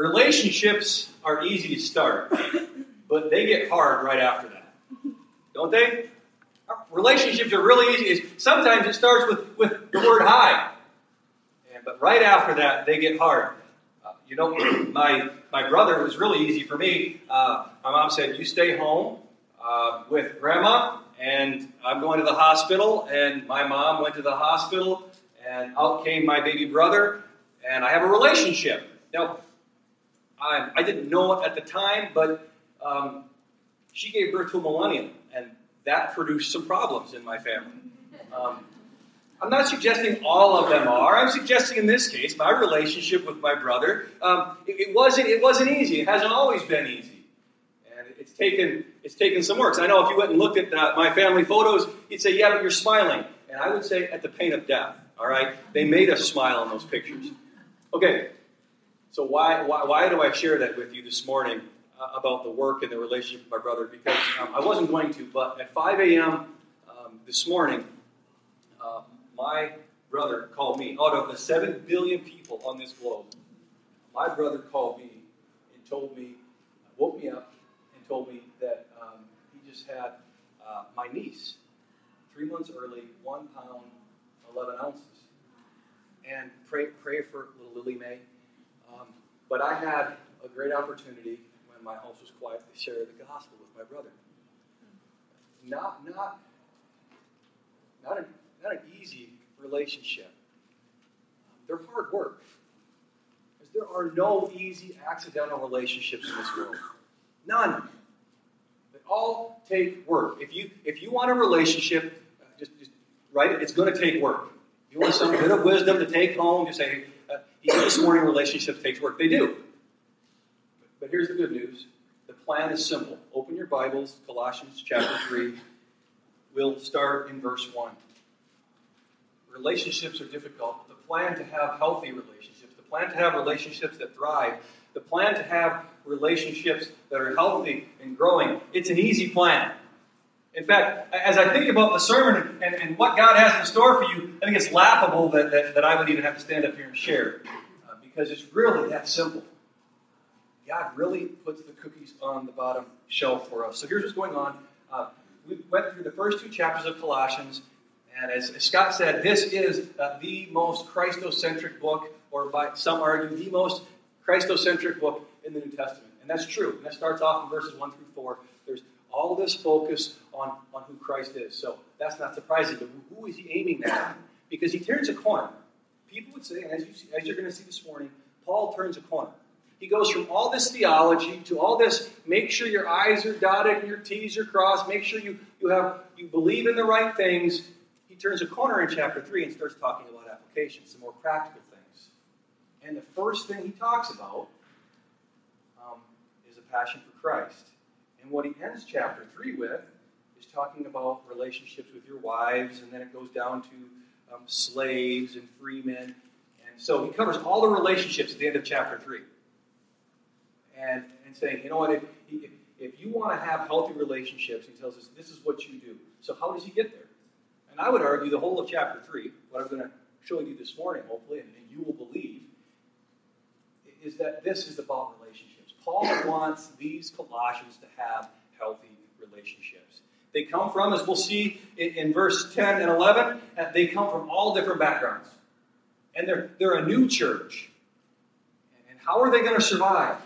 relationships are easy to start, but they get hard right after that. Don't they? Relationships are really easy. Sometimes it starts with, with the word hi. And, but right after that, they get hard. Uh, you know, my, my brother, was really easy for me. Uh, my mom said, You stay home uh, with grandma, and I'm going to the hospital. And my mom went to the hospital, and out came my baby brother, and I have a relationship. Now, I, I didn't know it at the time, but um, she gave birth to a millennium, and that produced some problems in my family. Um, I'm not suggesting all of them are. I'm suggesting in this case, my relationship with my brother, um, it, it, wasn't it wasn't easy. It hasn't always been easy, and it's taken it's taken some work. I know if you went and looked at my family photos, you'd say, "Yeah, but you're smiling," and I would say, "At the pain of death." All right, they made us smile in those pictures. Okay, so why why, why do I share that with you this morning? uh, about the work and the relationship with my brother because um, I wasn't going to, but at 5 a.m. Um, this morning, uh, my brother called me. Out of the 7 billion people on this globe, my brother called me and told me, woke me up and told me that um, he just had uh, my niece, three months early, one pound, 11 ounces. And pray, pray for little Lily May. Um, but I had a great opportunity when my house was quiet to share the gospel with my brother. Not, not, not an, not an easy relationship. They're hard work. Because there are no easy accidental relationships in this world. None. They all take work. If you if you want a relationship, uh, just, just write it. It's going to take work. You want some bit of wisdom to take home, just say, uh, this morning relationships takes work. They do. But here's the good news the plan is simple. Open your Bibles, Colossians chapter 3. We'll start in verse 1. Relationships are difficult. The plan to have healthy relationships, the plan to have relationships that thrive, the plan to have relationships that are healthy and growing, it's an easy plan. In fact, as I think about the sermon and, and what God has in store for you, I think it's laughable that, that, that I would even have to stand up here and share uh, because it's really that simple. God really puts the cookies on the bottom shelf for us. So here's what's going on. Uh, we went through the first two chapters of Colossians, and as, Scott said, this is uh, the most Christocentric book, or by some argue, the most Christocentric book in the New Testament. And that's true. And that starts off in verses 1 through 4. All this focus on, on who Christ is. So that's not surprising. But who is he aiming at? Because he turns a corner. People would say, and as, you see, as you're going to see this morning, Paul turns a corner. He goes from all this theology to all this make sure your I's are dotted and your T's are crossed, make sure you, you have you believe in the right things. He turns a corner in chapter 3 and starts talking about applications, some more practical things. And the first thing he talks about um, is a passion for Christ. And what he ends chapter 3 with is talking about relationships with your wives, and then it goes down to um, slaves and free men. And so he covers all the relationships at the end of chapter 3 and, and saying, you know what, if, if, if you want to have healthy relationships, he tells us this is what you do. So, how does he get there? And I would argue the whole of chapter 3, what I'm going to show you this morning, hopefully, and, and you will believe, is that this is about relationships. Paul wants these Colossians to have healthy relationships. They come from, as we'll see in, in verse 10 and 11, they come from all different backgrounds. And they're, they're a new church. And how are they going to survive?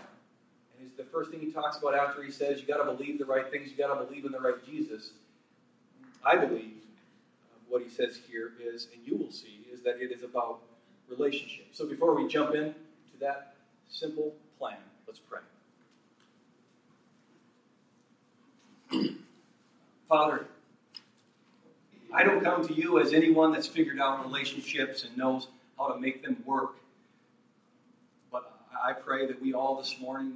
And it's the first thing he talks about after he says, you got to believe the right things, you got to believe in the right Jesus. I believe uh, what he says here is, and you will see, is that it is about relationships. So before we jump in to that simple plan, let's pray. Father, I don't come to you as anyone that's figured out relationships and knows how to make them work. But I pray that we all this morning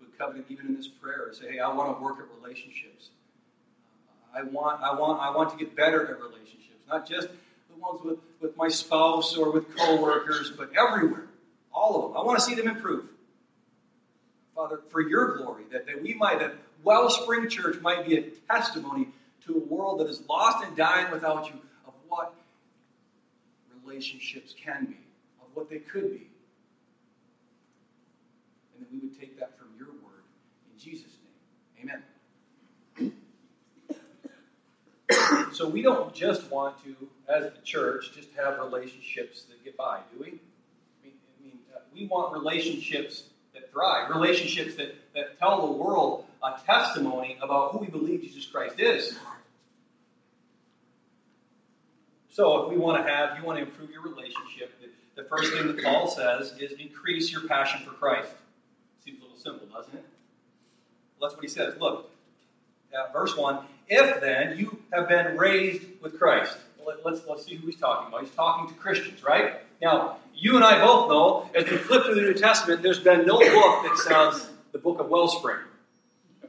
would covenant even in this prayer and say, hey, I want to work at relationships. I want, I want, I want to get better at relationships, not just the ones with, with my spouse or with coworkers, but everywhere, all of them. I want to see them improve. Father, for your glory, that, that we might, that Wellspring Church might be a testimony to a world that is lost and dying without you of what relationships can be, of what they could be. And that we would take that from your word. In Jesus' name, amen. so we don't just want to, as the church, just have relationships that get by, do we? I mean, I mean uh, we want relationships thrive, relationships that, that tell the world a testimony about who we believe Jesus Christ is. So if we want to have, you want to improve your relationship, the, the first thing that Paul says is increase your passion for Christ. Seems a little simple, doesn't it? Well, that's what he says. Look, uh, verse 1 If then you have been raised with Christ. Well, let's, let's see who he's talking about. He's talking to Christians, right? Now, you and I both know, as we flip through the New Testament, there's been no book that sounds the book of Wellspring.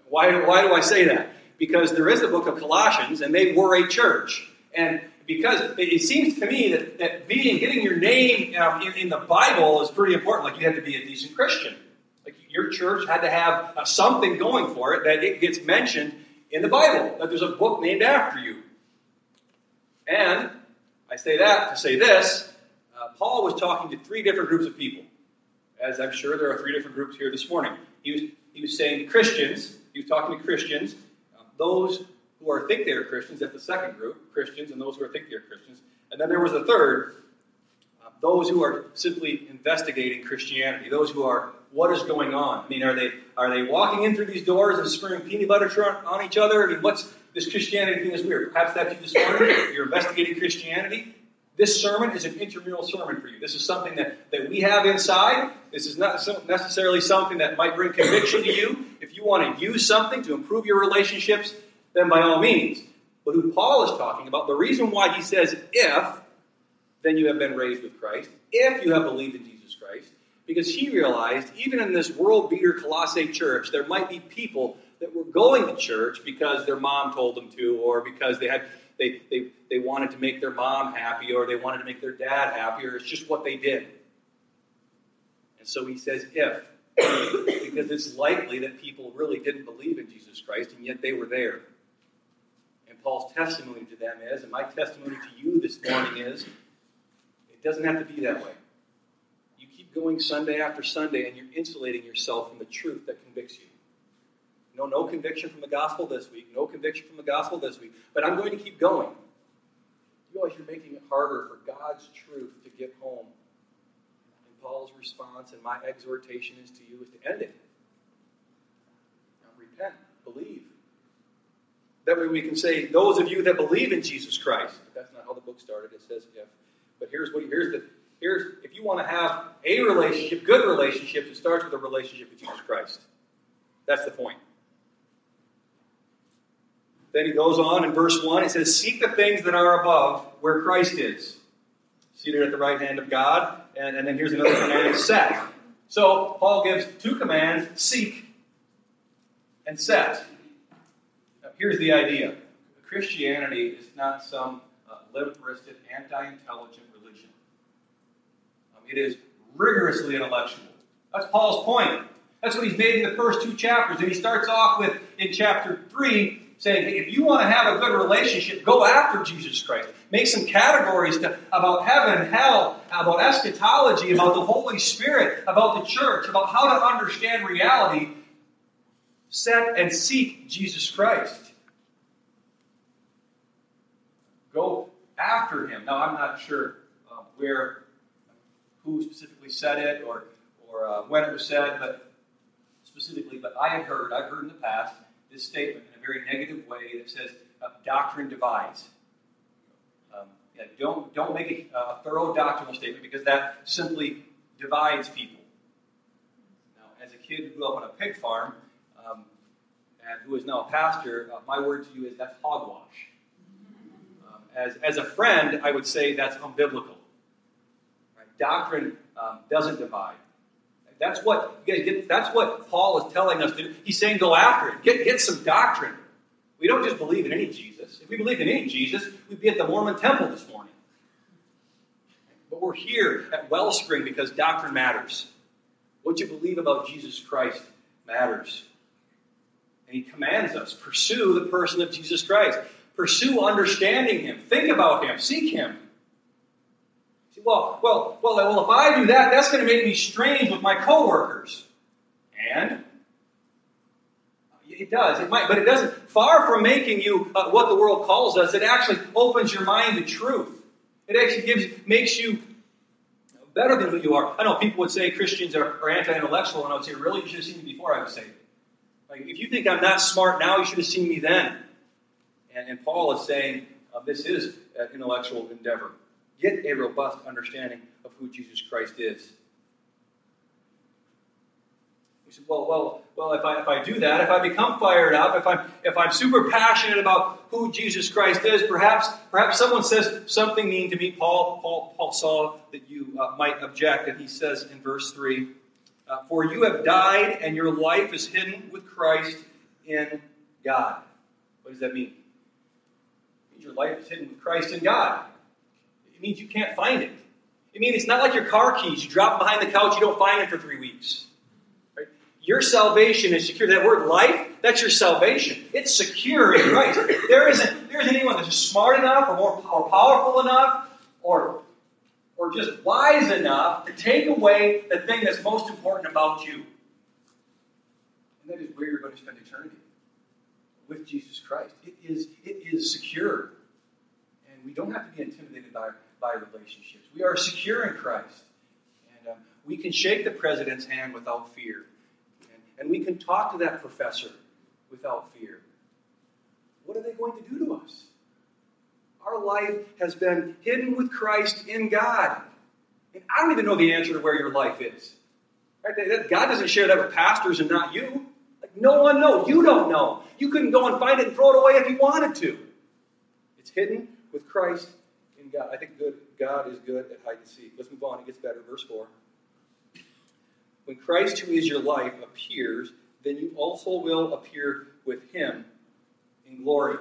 Why, why do I say that? Because there is the book of Colossians, and they were a church. And because it seems to me that, that being getting your name um, in, in, the Bible is pretty important. Like you had to be a decent Christian. Like your church had to have uh, something going for it that it gets mentioned in the Bible. That there's a book named after you. And I say that to say this: Paul was talking to three different groups of people. As I'm sure there are three different groups here this morning. He was he was saying Christians. He was talking to Christians, uh, those who are think they are Christians. That's the second group, Christians, and those who are think they are Christians. And then there was a third, uh, those who are simply investigating Christianity. Those who are, what is going on? I mean, are they are they walking in through these doors and spraying peanut butter on each other? I mean, what's this Christianity thing is weird. Perhaps that's you this morning. You're investigating Christianity. This sermon is an intramural sermon for you. This is something that, that we have inside. This is not necessarily something that might bring conviction to you. If you want to use something to improve your relationships, then by all means. But who Paul is talking about, the reason why he says if, then you have been raised with Christ, if you have believed in Jesus Christ, because he realized even in this world beater Colossae church, there might be people that were going to church because their mom told them to, or because they had they, they, they wanted to make their mom happy, or they wanted to make their dad happy, or it's just what they did. And so he says if, because it's likely that people really didn't believe in Jesus Christ, and yet they were there. And Paul's testimony to them is, and my testimony to you this morning is, it doesn't have to be that way. You keep going Sunday after Sunday, and you're insulating yourself from the truth that convicts you. No, no conviction from the gospel this week, no conviction from the gospel this week, but I'm going to keep going. You realize you're making it harder for God's truth to get home. And Paul's response and my exhortation is to you is to end it. Now, repent, believe, that way we can say, those of you that believe in Jesus Christ. But that's not how the book started. It says if. But here's what here's the here's if you want to have a relationship, good relationship, it starts with a relationship with Jesus Christ. That's the point. Then he goes on in verse 1, it says, Seek the things that are above where Christ is. Seated at the right hand of God. And, and then here's another command, set. So Paul gives two commands, seek and set Now, here's the idea Christianity is not some uh, limp-wristed, anti-intelligent religion. Um, it is rigorously intellectual. That's Paul's point. That's what he's made in the first two chapters. And he starts off with, in chapter 3, saying, hey, if you want to have a good relationship, go after Jesus Christ. Make some categories to, about heaven, hell, about eschatology, about the Holy Spirit, about the church, about how to understand reality. Set and seek Jesus Christ. Go after him. Now, I'm not sure uh, where, who specifically said it or, or uh, when it was said, but specifically, but I have heard, I've heard in the past, this statement in a very negative way that says uh, doctrine divides. Um, yeah, don't, don't make a, a, thorough doctrinal statement because that simply divides people. Now, as a kid who grew up on a pig farm um, and who is now a pastor, uh, my word to you is that's hogwash as, as a friend, I would say that's unbiblical. Right? Doctrine um, doesn't divide. That's what that's what Paul is telling us to do. He's saying go after it. Get, get some doctrine. We don't just believe in any Jesus. If we believed in any Jesus, we'd be at the Mormon temple this morning. But we're here at Wellspring because doctrine matters. What you believe about Jesus Christ matters. And he commands us pursue the person of Jesus Christ. Pursue understanding Him. Think about Him. Seek Him. Well, well, well, well, if I do that, that's going to make me strange with my coworkers. And it does. It might, but it doesn't. Far from making you uh, what the world calls us, it actually opens your mind to truth. It actually gives, makes you better than who you are. I know people would say Christians are, are anti-intellectual, and I would say, really, you should have seen me before I was saved. Like, if you think I'm not smart now, you should have seen me then. And, and Paul is saying uh, this is an intellectual endeavor. Get a robust understanding of who Jesus Christ is. We said, well, well, well, if I, if I do that, if I become fired up, if I'm, if I'm super passionate about who Jesus Christ is, perhaps, perhaps someone says something mean to me. Paul, Paul, Paul saw that you uh, might object, and he says in verse 3 uh, For you have died, and your life is hidden with Christ in God. What does that mean? It means your life is hidden with Christ in God. It means you can't find it. It means it's not like your car keys. You drop them behind the couch, you don't find it for three weeks. Your salvation is secure. That word life, that's your salvation. It's secure in Christ. There isn't, there isn't anyone that's smart enough or more or powerful enough or, or just wise enough to take away the thing that's most important about you. And that is where you're going to spend eternity with Jesus Christ. It is, it is secure. And we don't have to be intimidated by, by relationships. We are secure in Christ. And um, we can shake the president's hand without fear. And we can talk to that professor without fear. What are they going to do to us? Our life has been hidden with Christ in God. And I don't even know the answer to where your life is. Right? God doesn't share that with pastors and not you. Like no one knows. You don't know. You couldn't go and find it and throw it away if you wanted to. It's hidden with Christ God. I think good, God is good at hide and seek. Let's move on. It gets better. Verse 4. When Christ, who is your life, appears, then you also will appear with him in glory.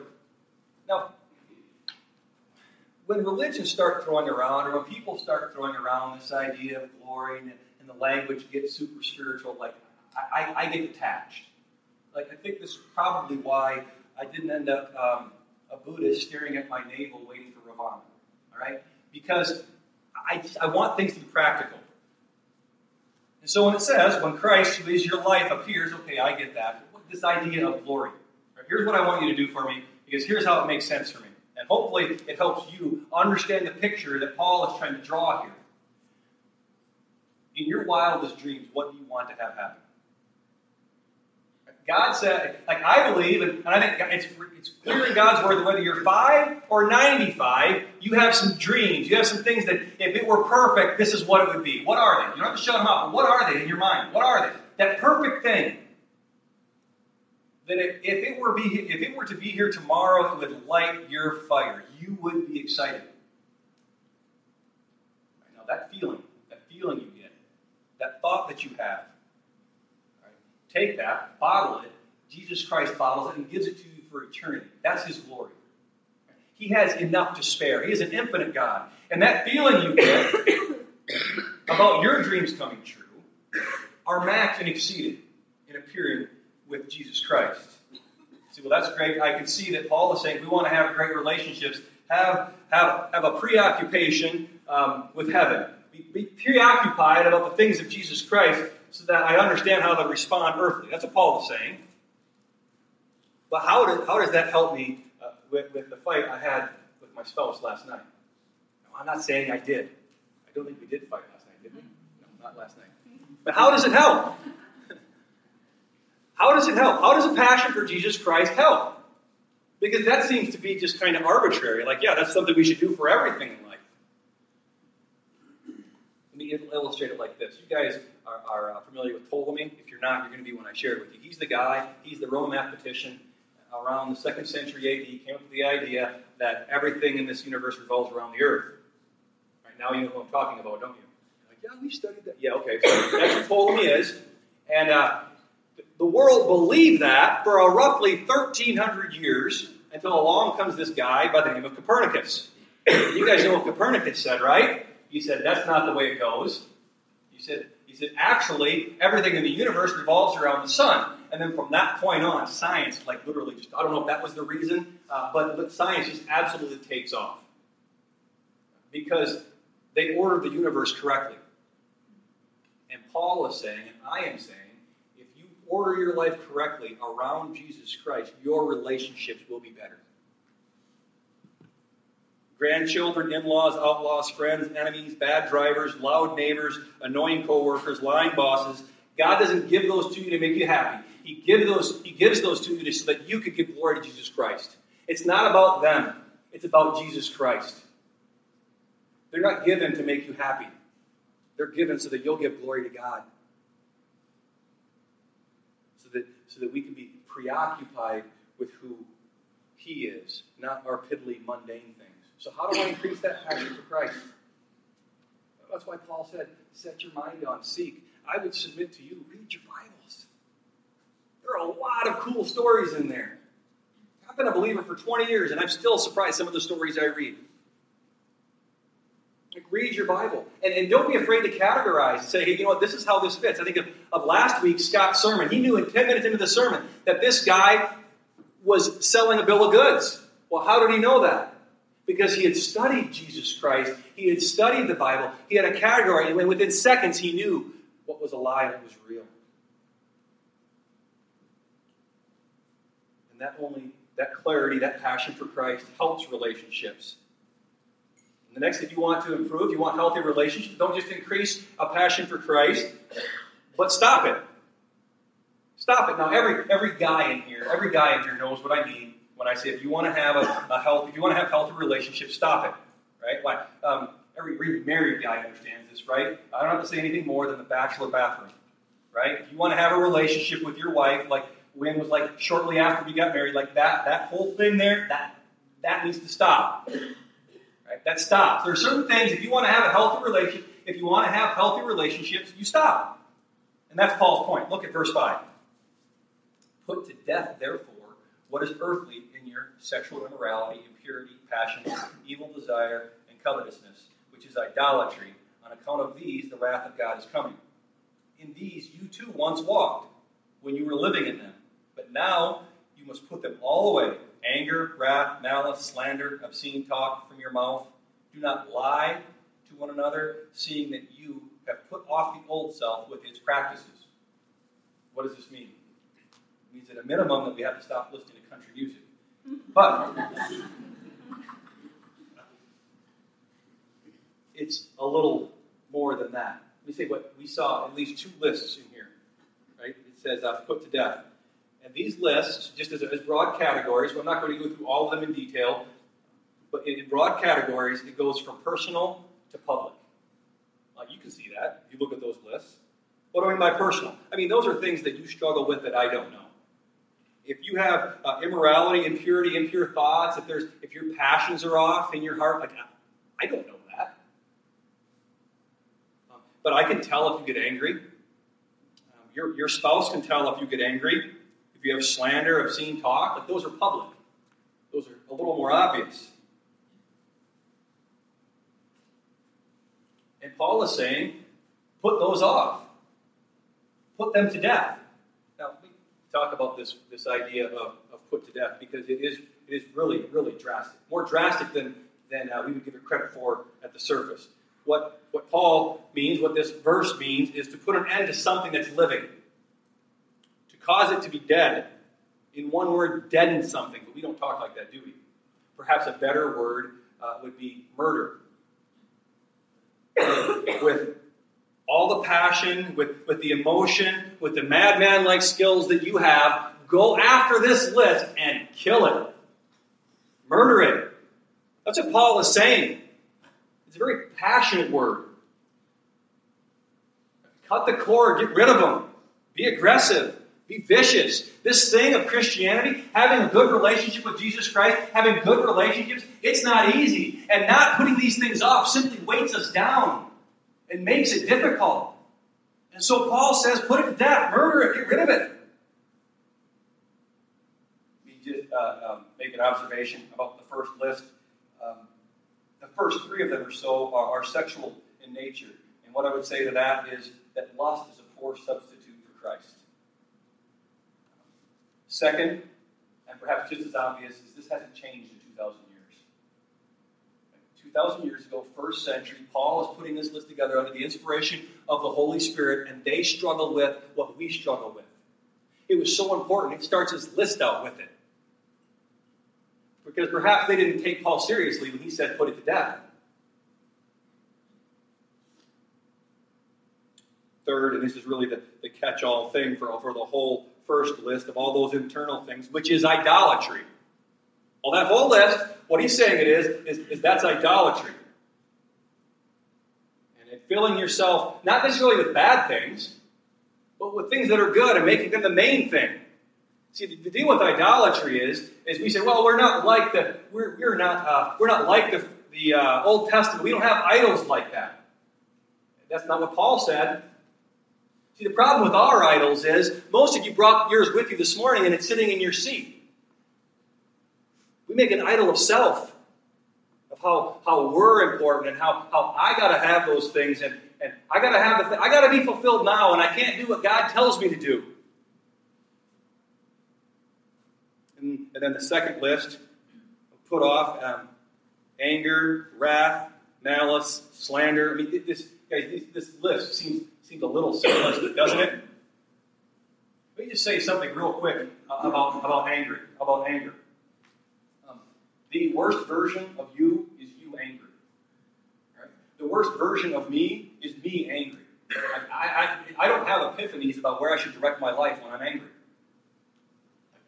Now, when religions start throwing around, or when people start throwing around this idea of glory and, and the language gets super spiritual, like I, I, I, get detached. Like I think this is probably why I didn't end up um, a Buddhist staring at my navel waiting for Nirvana. Right, because I, I want things to be practical. And so when it says, when Christ, who is your life, appears, okay, I get that. This idea of glory. Right, here's what I want you to do for me, because here's how it makes sense for me. And hopefully it helps you understand the picture that Paul is trying to draw here. In your wildest dreams, what do you want to have happen? God said, like I believe, and I think it's, it's clear in God's word that whether you're five or 95, you have some dreams. You have some things that, if it were perfect, this is what it would be. What are they? You don't have to shut them up, but what are they in your mind? What are they? That perfect thing. That if, if it were be if it were to be here tomorrow, it would light your fire. You would be excited. Now that feeling, that feeling you get, that thought that you have, take that, bottle it. Jesus Christ bottles it and gives it to you for eternity. That's his glory. He has enough to spare. He is an infinite God. And that feeling you get about your dreams coming true are matched and exceeded in appearing with Jesus Christ. See, well, that's great. I can see that Paul is saying we want to have great relationships. Have, have, have a preoccupation um, with heaven. Be, be preoccupied about the things of Jesus Christ so that I understand how to respond earthly. That's what Paul is saying. But how, does how does that help me uh, with, with the fight I had with my spouse last night? No, I'm not saying I did. I don't think we did fight last night, did we? No, not last night. But how does it help? How does it help? How does a passion for Jesus Christ help? Because that seems to be just kind of arbitrary. Like, yeah, that's something we should do for everything in life. Illustrate it like this. You guys are, are uh, familiar with Ptolemy. If you're not, you're going to be when I share it with you. He's the guy, he's the Roman mathematician. Around the second century AD, he came up with the idea that everything in this universe revolves around the earth. Right now, you know who I'm talking about, don't you? Like, yeah, we studied that. Yeah, okay. So that's what Ptolemy is. And uh, the world believed that for roughly 1,300 years until along comes this guy by the name of Copernicus. You guys know what Copernicus said, right? He said, that's not the way it goes. He said, he said, actually, everything in the universe revolves around the sun. And then from that point on, science, like literally just, I don't know if that was the reason, uh, but science just absolutely takes off. Because they ordered the universe correctly. And Paul is saying, and I am saying, if you order your life correctly around Jesus Christ, your relationships will be better. Grandchildren, in laws, outlaws, friends, enemies, bad drivers, loud neighbors, annoying coworkers, lying bosses. God doesn't give those to you to make you happy. He, give those, he gives those to you so that you can give glory to Jesus Christ. It's not about them, it's about Jesus Christ. They're not given to make you happy, they're given so that you'll give glory to God. So that, so that we can be preoccupied with who He is, not our piddly, mundane things. So, how do I increase that passion for Christ? That's why Paul said, set your mind on, seek. I would submit to you, read your Bibles. There are a lot of cool stories in there. I've been a believer for 20 years, and I'm still surprised some of the stories I read. Like, read your Bible. And, and don't be afraid to categorize and say, hey, you know what, this is how this fits. I think of, of last week's Scott's sermon. He knew in 10 minutes into the sermon that this guy was selling a bill of goods. Well, how did he know that? Because he had studied Jesus Christ, he had studied the Bible, he had a category, and within seconds he knew what was a lie and what was real. And that only that clarity, that passion for Christ helps relationships. And the next, if you want to improve, you want healthy relationships, don't just increase a passion for Christ, but stop it. Stop it. Now, every every guy in here, every guy in here knows what I mean when I say if you want to have a, a health, if you want to have healthy relationships, stop it. Right? Why? Um, every married guy understands this, right? I don't have to say anything more than the bachelor bathroom. Right? If you want to have a relationship with your wife, like when was like shortly after we got married, like that, that whole thing there, that that needs to stop. Right? That stops. There are certain things, if you want to have a healthy relationship, if you want to have healthy relationships, you stop. And that's Paul's point. Look at verse 5. Put to death, therefore, what is earthly in your sexual immorality, impurity, passion, evil desire, and covetousness, which is idolatry. On account of these, the wrath of God is coming. In these you too once walked when you were living in them. But now you must put them all away anger, wrath, malice, slander, obscene talk from your mouth. Do not lie to one another, seeing that you have put off the old self with its practices. What does this mean? Means at a minimum that we have to stop listening to country music. But it's a little more than that. Let me say what we saw at least two lists in here. Right? It says uh, put to death. And these lists, just as, as broad categories, well, I'm not going to go through all of them in detail, but in, in broad categories, it goes from personal to public. Uh, you can see that if you look at those lists. What do I mean by personal? I mean, those are things that you struggle with that I don't know. If you have uh, immorality, impurity, impure thoughts, if there's if your passions are off in your heart, like I don't know that, um, but I can tell if you get angry. Um, your your spouse can tell if you get angry. If you have slander, obscene talk, like those are public. Those are a little more obvious. And Paul is saying, put those off. Put them to death. Talk about this, this idea of, of put to death because it is, it is really, really drastic. More drastic than, than uh, we would give it credit for at the surface. What, what Paul means, what this verse means, is to put an end to something that's living to cause it to be dead. In one word, deaden something, but we don't talk like that, do we? Perhaps a better word uh, would be murder. with all the passion, with, with the emotion, with the madman like skills that you have, go after this list and kill it. Murder it. That's what Paul is saying. It's a very passionate word. Cut the cord, get rid of them. Be aggressive. Be vicious. This thing of Christianity, having a good relationship with Jesus Christ, having good relationships, it's not easy. And not putting these things off simply weights us down and makes it difficult. And so Paul says, put it to death, murder it, get rid of it. Let me just uh, um, make an observation about the first list. Um, the first three of them or so are, are sexual in nature. And what I would say to that is that lust is a poor substitute for Christ. Second, and perhaps just as obvious, is this hasn't changed in 2,000 years. 2,000 years ago, first century, Paul is putting this list together under the inspiration of the Holy Spirit, and they struggle with what we struggle with. It was so important. He starts his list out with it. Because perhaps they didn't take Paul seriously when he said, put it to death. Third, and this is really the, the catch all thing for, for the whole first list of all those internal things, which is idolatry. Well, that whole list, what he's saying it is, is, is that's idolatry. And filling yourself, not necessarily with bad things, but with things that are good and making them the main thing. See, the, the deal with idolatry is, is we say, well, we're not like the, we're, we're not, uh, we're not like the, the uh, Old Testament. We don't have idols like that. That's not what Paul said. See, the problem with our idols is most of you brought yours with you this morning and it's sitting in your seat. We make an idol of self, of how, how we're important and how, how I got to have those things and, and I got to have the th- I got to be fulfilled now and I can't do what God tells me to do. And, and then the second list put off um, anger, wrath, malice, slander. I mean, this, guys, this list seems, seems a little simplistic, doesn't it? Let me just say something real quick about, about anger. About anger. The worst version of you is you angry. Right? The worst version of me is me angry. I, I, I don't have epiphanies about where I should direct my life when I'm angry.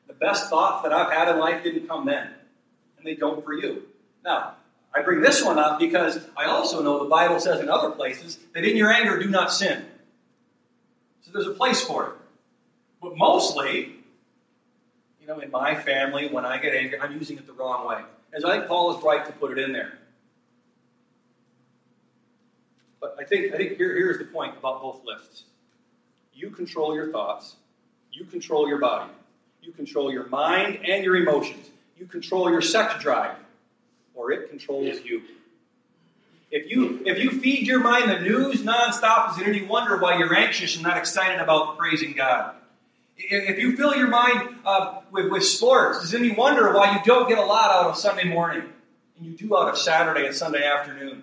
The best thoughts that I've had in life didn't come then, and they don't for you. Now, I bring this one up because I also know the Bible says in other places that in your anger do not sin. So there's a place for it. But mostly, you know, in my family, when I get angry, I'm using it the wrong way. I think Paul is right to put it in there. But I think, I think here, here's the point about both lists. You control your thoughts, you control your body, you control your mind and your emotions, you control your sex drive, or it controls you. If you if you feed your mind the news nonstop, is it any wonder why you're anxious and not excited about praising God? If you fill your mind uh, with, with sports, it any wonder why you don't get a lot out of Sunday morning and you do out of Saturday and Sunday afternoon?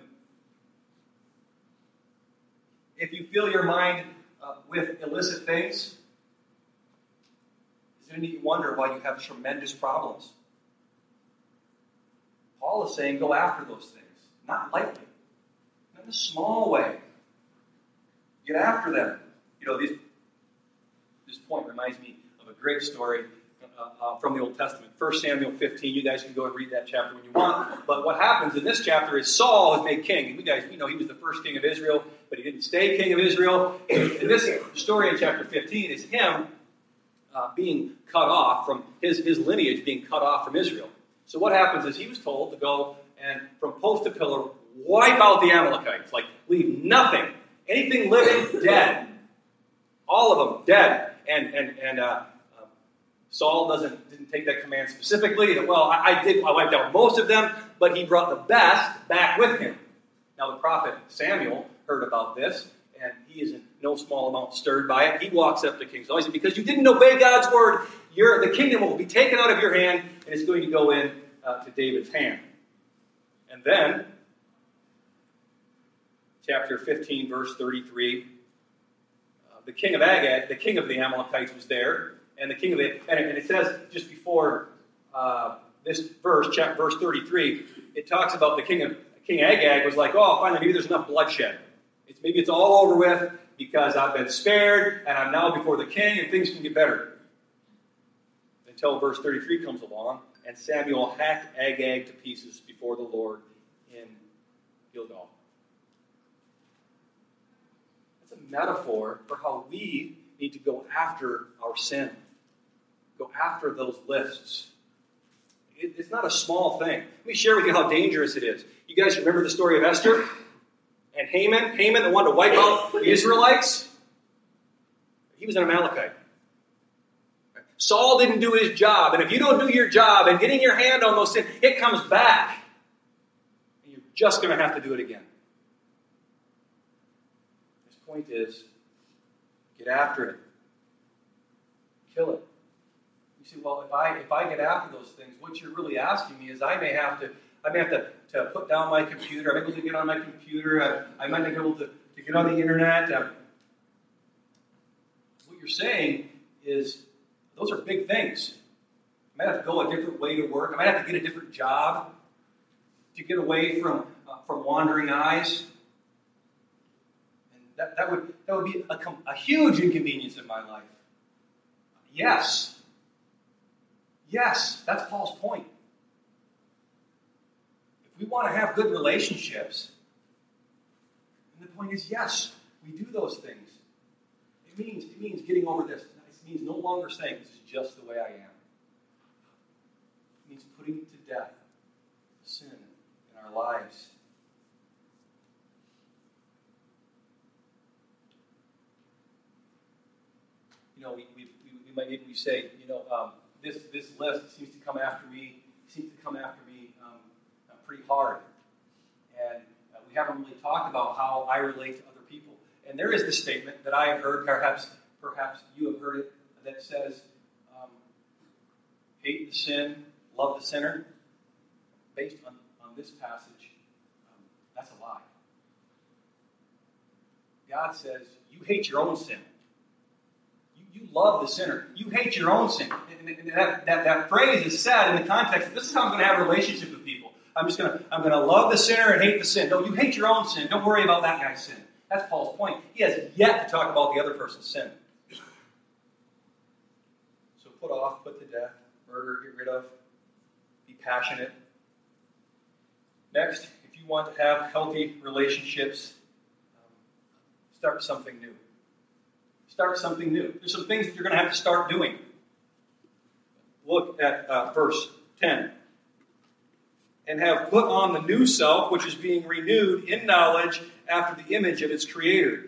If you fill your mind uh, with illicit things, it any wonder why you have tremendous problems? Paul is saying go after those things, not lightly, in a small way. Get after them. You know, these point reminds me of a great story uh, uh, from the Old Testament. 1 Samuel 15. You guys can go and read that chapter when you want. But what happens in this chapter is Saul is made king. And you guys, you know, he was the first king of Israel, but he didn't stay king of Israel. And this story in chapter 15 is him uh, being cut off from his, his lineage being cut off from Israel. So what happens is he was told to go and from post to pillar wipe out the Amalekites, like leave nothing, anything living, dead. All of them dead and and and uh, um, Saul doesn't didn't take that command specifically. Well, I, I, did. I wiped out most of them, but he brought the best back with him. Now the prophet Samuel heard about this, and he is in no small amount stirred by it. He walks up to King Saul. He said, "Because you didn't obey God's word, your the kingdom will be taken out of your hand, and it's going to go in uh, to David's hand." And then, chapter 15, verse 33 the king of Agag, the king of the Amalekites, was there, and the king of the and it, says just before uh, this verse, chapter verse 33, it talks about the king of King Agag was like, oh, finally, maybe there's enough bloodshed. It's maybe it's all over with because I've been spared and I'm now before the king and things can get better. Until verse 33 comes along and Samuel hacked Agag to pieces before the Lord in Gilgal metaphor for how we need to go after our sin, go after those lists. It, it's not a small thing. Let me share with you how dangerous it is. You guys remember the story of Esther and Haman? Haman, the one to wipe out the Israelites? He was an Amalekite. Saul didn't do his job. And if you don't do your job and getting your hand on those sins, it comes back. And you're just going to have to do it again point is get after it. Kill it. You see, well, if I if I get after those things, what you're really asking me is I may have to I may have to, to put down my computer. I'm able to get on my computer. I, I might not be able to, to get on the internet. Um, what you're saying is Those are big things. I might have to go a different way to work. I might have to get a different job to get away from, uh, from wandering eyes. That, that, would, that would be a, a huge inconvenience in my life. Yes. Yes, that's Paul's point. If we want to have good relationships, and the point is, yes, we do those things. It means, it means getting over this. It means no longer saying, this is just the way I am. It means putting to death sin in our lives. You know, we, we, we, might even say, you know, um, this, this list seems to come after me, seems to come after me um, uh, pretty hard. And uh, we haven't really talked about how I relate to other people. And there is this statement that I have heard, perhaps, perhaps you have heard it, that says, um, hate the sin, love the sinner. Based on, on this passage, um, that's a lie. God says, you hate your own sin. You, love the sinner. You hate your own sin. And, that, that, that phrase is said in the context this is how I'm going to have a relationship with people. I'm just going to I'm going to love the sinner and hate the sin. No, you hate your own sin. Don't worry about that guy's sin. That's Paul's point. He has yet to talk about the other person's sin. So put off, put to death, murder, get rid of, be passionate. Next, if you want to have healthy relationships, um, start something new. Start something new. There's some things that you're going to have to start doing. Look at uh, verse 10 and have put on the new self, which is being renewed in knowledge after the image of its creator.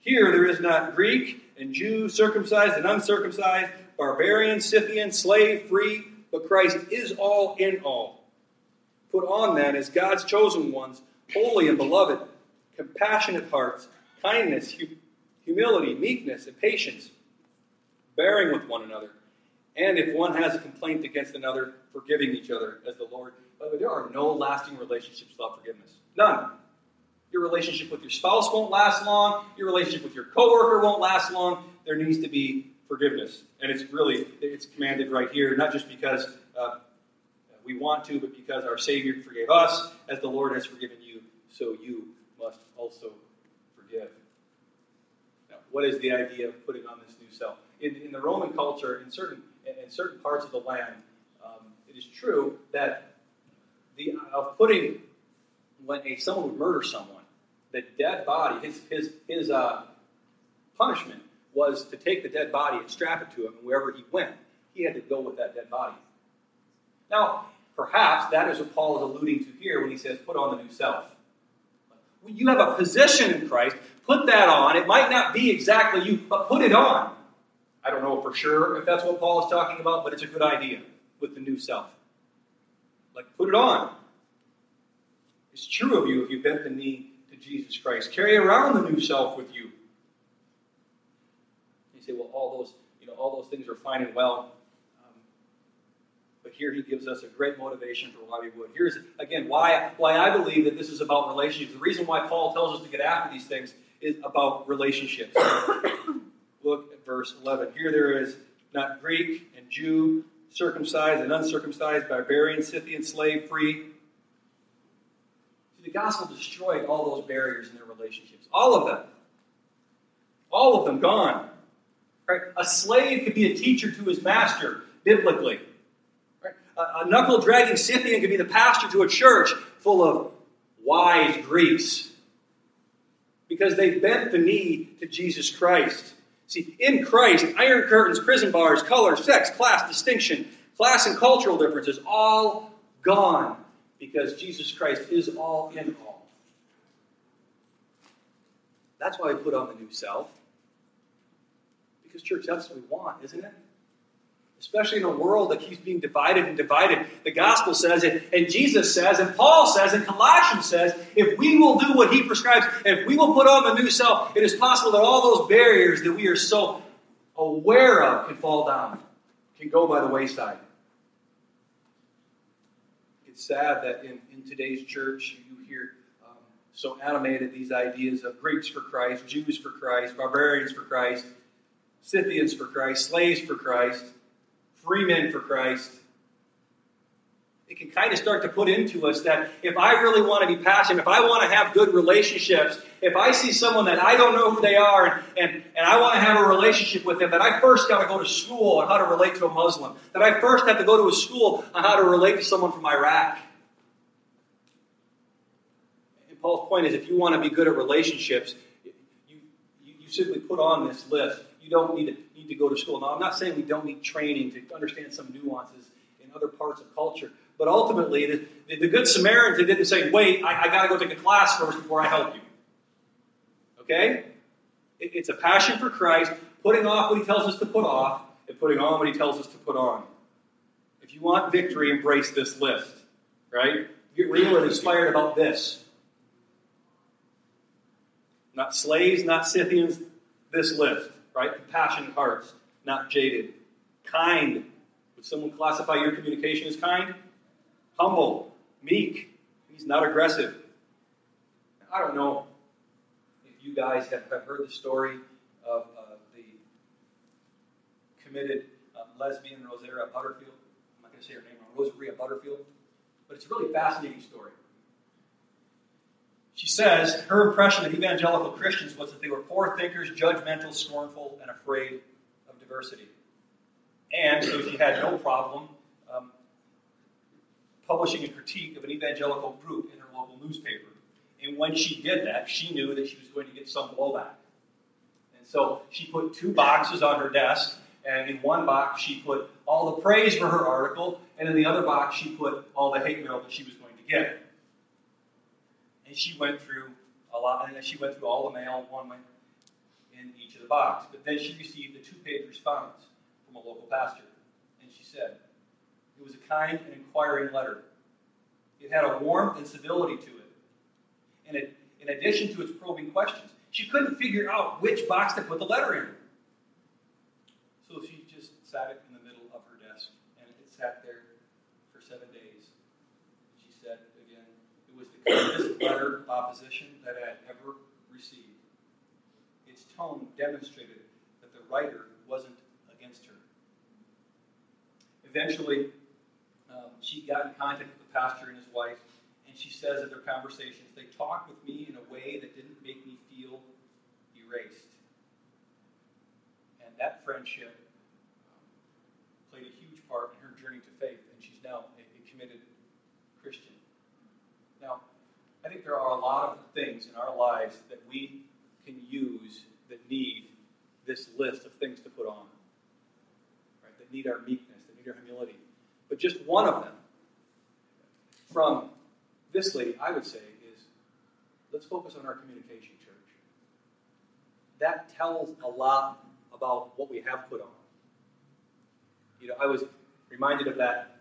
Here there is not Greek and Jew, circumcised and uncircumcised, barbarian, Scythian, slave, free, but Christ is all in all. Put on then as God's chosen ones, holy and beloved, compassionate hearts, kindness, humility, meekness, and patience, bearing with one another and if one has a complaint against another, forgiving each other as the Lord. By the way, there are no lasting relationships without forgiveness. None. Your relationship with your spouse won't last long. Your relationship with your coworker won't last long. There needs to be forgiveness, and it's really it's commanded right here, not just because uh, we want to, but because our Savior forgave us, as the Lord has forgiven you, so you must also what is the idea of putting on this new self? In, in the Roman culture, in certain in certain parts of the land, um, it is true that the of putting when a someone would murder someone, the dead body, his his his uh, punishment was to take the dead body and strap it to him, and wherever he went, he had to go with that dead body. Now, perhaps that is what Paul is alluding to here when he says, "Put on the new self." You have a position in Christ. Put that on. It might not be exactly you, but put it on. I don't know for sure if that's what Paul is talking about, but it's a good idea with the new self. Like, put it on. It's true of you if you bent the knee to Jesus Christ. Carry around the new self with you. You say, well, all those, you know, all those things are fine and well. Um, but here he gives us a great motivation for why we would. Here's again why why I believe that this is about relationships. The reason why Paul tells us to get after these things is about relationships. Look at verse 11. Here there is not Greek and Jew, circumcised and uncircumcised, barbarian, Scythian, slave, free. See, the gospel destroyed all those barriers in their relationships. All of them. All of them gone. Right? A slave could be a teacher to his master, biblically. Right? A, a knuckle dragging Scythian could be the pastor to a church full of wise Greeks because they bent the knee to Jesus Christ. See, in Christ, iron curtains, prison bars, color, sex, class, distinction, class and cultural differences, all gone because Jesus Christ is all in all. That's why we put on the new self. Because, church, that's what we want, isn't it? Especially in a world that keeps being divided and divided. The gospel says it, and Jesus says, and Paul says, and Colossians says, if we will do what he prescribes, if we will put on the new self, it is possible that all those barriers that we are so aware of can fall down, can go by the wayside. It's sad that in, in today's church you hear um, so animated these ideas of Greeks for Christ, Jews for Christ, barbarians for Christ, Scythians for Christ, slaves for Christ, free men for Christ. It can kind of start to put into us that if I really want to be passionate, if I want to have good relationships, if I see someone that I don't know who they are and, and, and I want to have a relationship with them, that I first got to go to school on how to relate to a Muslim, that I first have to go to a school on how to relate to someone from Iraq. And Paul's point is if you want to be good at relationships, you, you, you simply put on this list. You don't need to, need to go to school. Now, I'm not saying we don't need training to understand some nuances in other parts of culture. But ultimately, the, the, the Good Samaritan didn't say, wait, I, I got to go take a class first before I help you. Okay? It, it's a passion for Christ, putting off what he tells us to put off, and putting on what he tells us to put on. If you want victory, embrace this list. Right? Get real and inspired about this. Not slaves, not Scythians, this list. Right? Compassionate hearts, not jaded. Kind. Would someone classify your communication as kind? humble, meek. He's not aggressive. I don't know if you guys have, have heard the story of uh, the committed uh, lesbian Rosaria Butterfield. I'm not going to say her name wrong, Rosaria Butterfield. But it's a really fascinating story. She says her impression of evangelical Christians was that they were poor thinkers, judgmental, scornful, and afraid of diversity. And so she had no problem um, publishing a critique of an evangelical group in her local newspaper. And when she did that, she knew that she was going to get some blowback. And so she put two boxes on her desk, and in one box she put all the praise for her article, and in the other box she put all the hate mail that she was going to get. And she went through a lot, and she went through all the mail, one went in each of the boxes. But then she received a two-page response from a local pastor, and she said, it was a kind and inquiring letter. It had a warmth and civility to it. And it, in addition to its probing questions, she couldn't figure out which box to put the letter in. So she just sat it in the middle of her desk, and it sat there for seven days. She said again, it was the opposition that I had ever received. Its tone demonstrated that the writer wasn't against her. Eventually, she got in contact with the pastor and his wife, and she says in their conversations, they talked with me in a way that didn't make me feel erased. And that friendship um, played a huge part in her journey to faith, and she's now a, a committed Christian. Now, I think there are a lot of things in our lives that we can use that need this list of things to put on, right? That need our meekness, that need our humility. But just one of them from this lady, I would say, is let's focus on our communication, church. That tells a lot about what we have put on. You know, I was reminded of that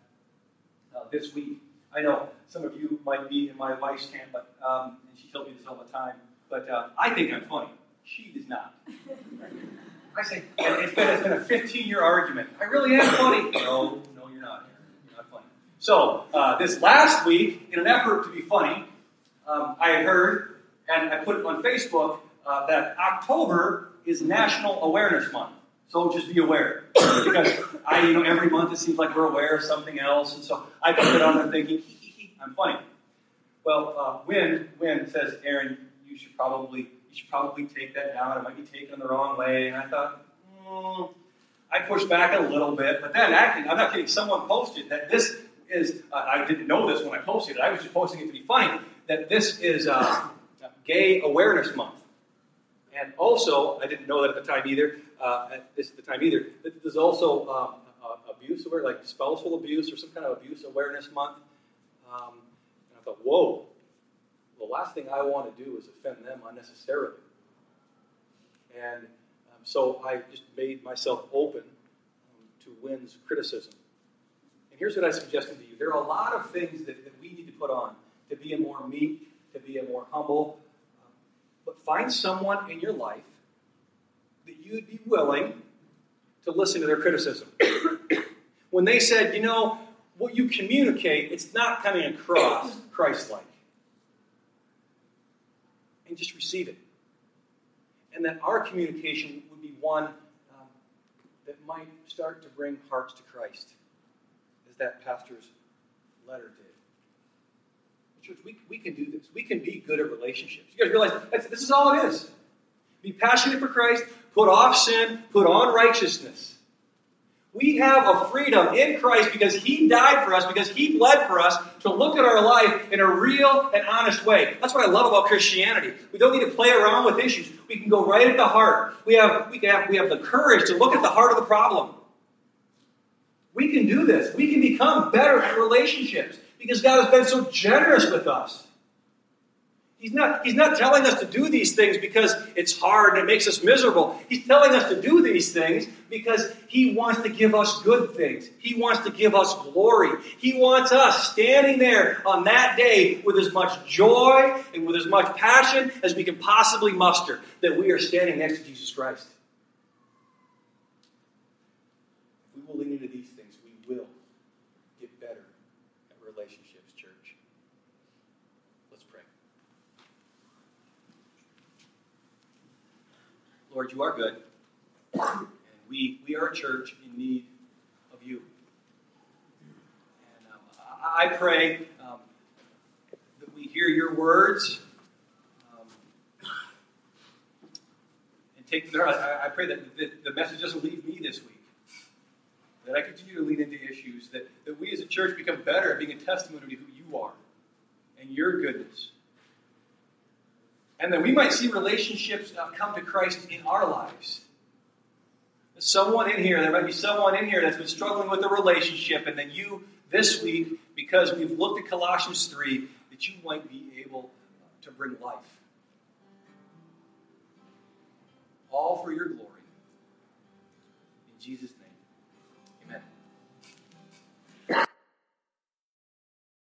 uh, this week. I know some of you might be in my wife's camp, but um, and she tells me this all the time. But uh, I think I'm funny. She does not. I say, it's been, it's been a 15 year argument. I really am funny. No, no, you're not. You're not funny. so, uh, this last week, in an effort to be funny, um, I had heard, and I put it on Facebook, uh, that October is National Awareness Month. So just be aware. because I, you know, every month it seems like we're aware of something else, and so I put it on there thinking, I'm funny. Well, uh, Win says, Aaron, you should probably you should probably take that down. It might be taken the wrong way. And I thought, mm. I pushed back a little bit, but then actually, I'm not kidding. Someone posted that this is, uh, I didn't know this when I posted it, I was just posting it to be funny, that this is uh, Gay Awareness Month. And also, I didn't know that at the time either, uh, at this the time either, there's also um, abuse aware, like spousal abuse or some kind of abuse awareness month. Um, and I thought, whoa, the last thing I want to do is offend them unnecessarily. And um, so I just made myself open um, to Wynn's criticism. And here's what I suggested to you there are a lot of things that, that we need to put on to be a more meek, to be a more humble. Um, but find someone in your life that you'd be willing to listen to their criticism. when they said, you know, what you communicate, it's not coming across Christ like. And just receive it. And that our communication would be one um, that might start to bring hearts to Christ, as that pastor's letter did. Church, we, we can do this. We can be good at relationships. You guys realize this is all it is. Be passionate for Christ, put off sin, put on righteousness. We have a freedom in Christ because He died for us, because He bled for us to look at our life in a real and honest way. That's what I love about Christianity. We don't need to play around with issues. We can go right at the heart. We have, we, have, we have the courage to look at the heart of the problem. We can do this. We can become better at relationships because God has been so generous with us. He's not, he's not telling us to do these things because it's hard and it makes us miserable. He's telling us to do these things because He wants to give us good things. He wants to give us glory. He wants us standing there on that day with as much joy and with as much passion as we can possibly muster that we are standing next to Jesus Christ. If we will lean into these things, we will get better at relationships, church. Let's pray. Lord, you are good. And we, we are a church in need of you. And um, I, pray um, that we hear your words um, and take them. I, I pray that the, the message doesn't leave me this week. That I continue to lean into issues, that, that we as a church become better at being a testimony to who you are and your goodness and that we might see relationships uh, come to Christ in our lives. Someone in here, there might be someone in here that's been struggling with a relationship, and then you, this week, because we've looked at Colossians 3, that you might be able to bring life. All for your glory. In Jesus'.